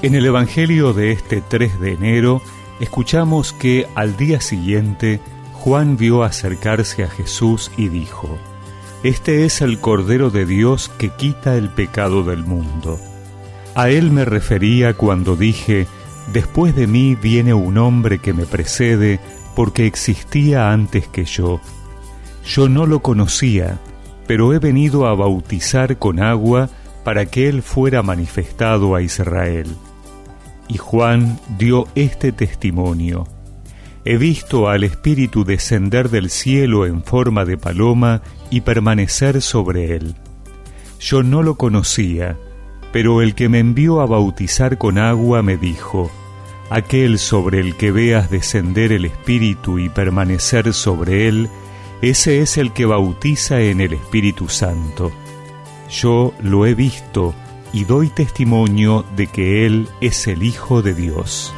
En el Evangelio de este 3 de enero escuchamos que al día siguiente Juan vio acercarse a Jesús y dijo, Este es el Cordero de Dios que quita el pecado del mundo. A él me refería cuando dije, Después de mí viene un hombre que me precede porque existía antes que yo. Yo no lo conocía, pero he venido a bautizar con agua para que él fuera manifestado a Israel. Y Juan dio este testimonio. He visto al Espíritu descender del cielo en forma de paloma y permanecer sobre él. Yo no lo conocía, pero el que me envió a bautizar con agua me dijo, Aquel sobre el que veas descender el Espíritu y permanecer sobre él, ese es el que bautiza en el Espíritu Santo. Yo lo he visto y doy testimonio de que Él es el Hijo de Dios.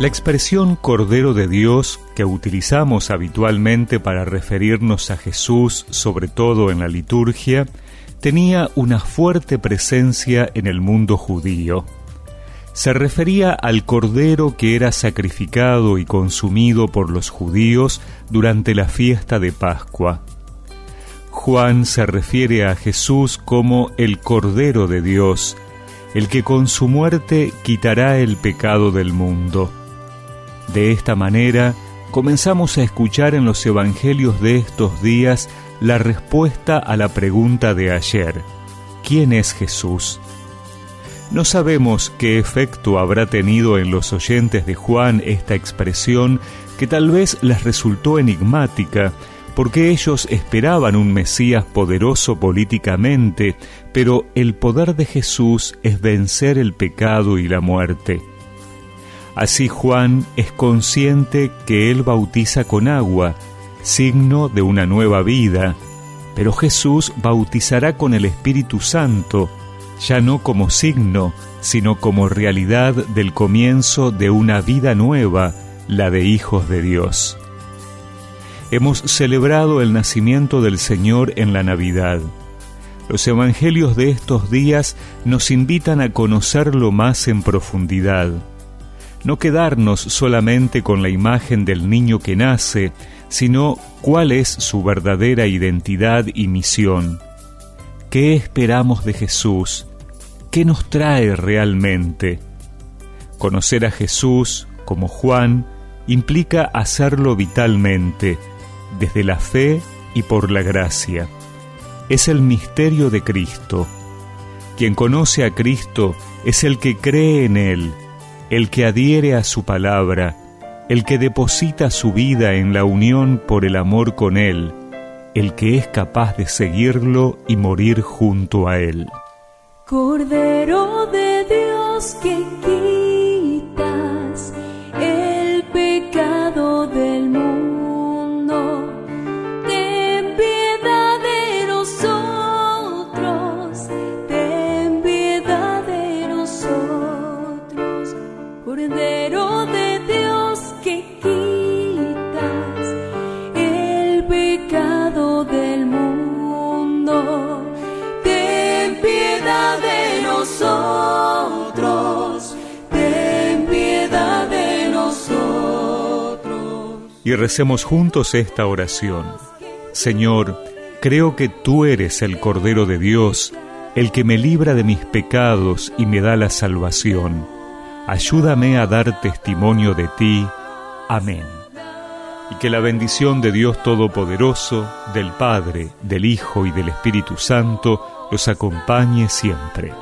La expresión Cordero de Dios que utilizamos habitualmente para referirnos a Jesús, sobre todo en la liturgia, tenía una fuerte presencia en el mundo judío se refería al cordero que era sacrificado y consumido por los judíos durante la fiesta de Pascua. Juan se refiere a Jesús como el Cordero de Dios, el que con su muerte quitará el pecado del mundo. De esta manera, comenzamos a escuchar en los evangelios de estos días la respuesta a la pregunta de ayer, ¿quién es Jesús? No sabemos qué efecto habrá tenido en los oyentes de Juan esta expresión que tal vez les resultó enigmática, porque ellos esperaban un Mesías poderoso políticamente, pero el poder de Jesús es vencer el pecado y la muerte. Así Juan es consciente que él bautiza con agua, signo de una nueva vida, pero Jesús bautizará con el Espíritu Santo, ya no como signo, sino como realidad del comienzo de una vida nueva, la de hijos de Dios. Hemos celebrado el nacimiento del Señor en la Navidad. Los evangelios de estos días nos invitan a conocerlo más en profundidad. No quedarnos solamente con la imagen del niño que nace, sino cuál es su verdadera identidad y misión. ¿Qué esperamos de Jesús? ¿Qué nos trae realmente? Conocer a Jesús, como Juan, implica hacerlo vitalmente, desde la fe y por la gracia. Es el misterio de Cristo. Quien conoce a Cristo es el que cree en Él, el que adhiere a su palabra, el que deposita su vida en la unión por el amor con Él, el que es capaz de seguirlo y morir junto a Él. Cordero de Dios que y recemos juntos esta oración. Señor, creo que tú eres el Cordero de Dios, el que me libra de mis pecados y me da la salvación. Ayúdame a dar testimonio de ti. Amén. Y que la bendición de Dios Todopoderoso, del Padre, del Hijo y del Espíritu Santo los acompañe siempre.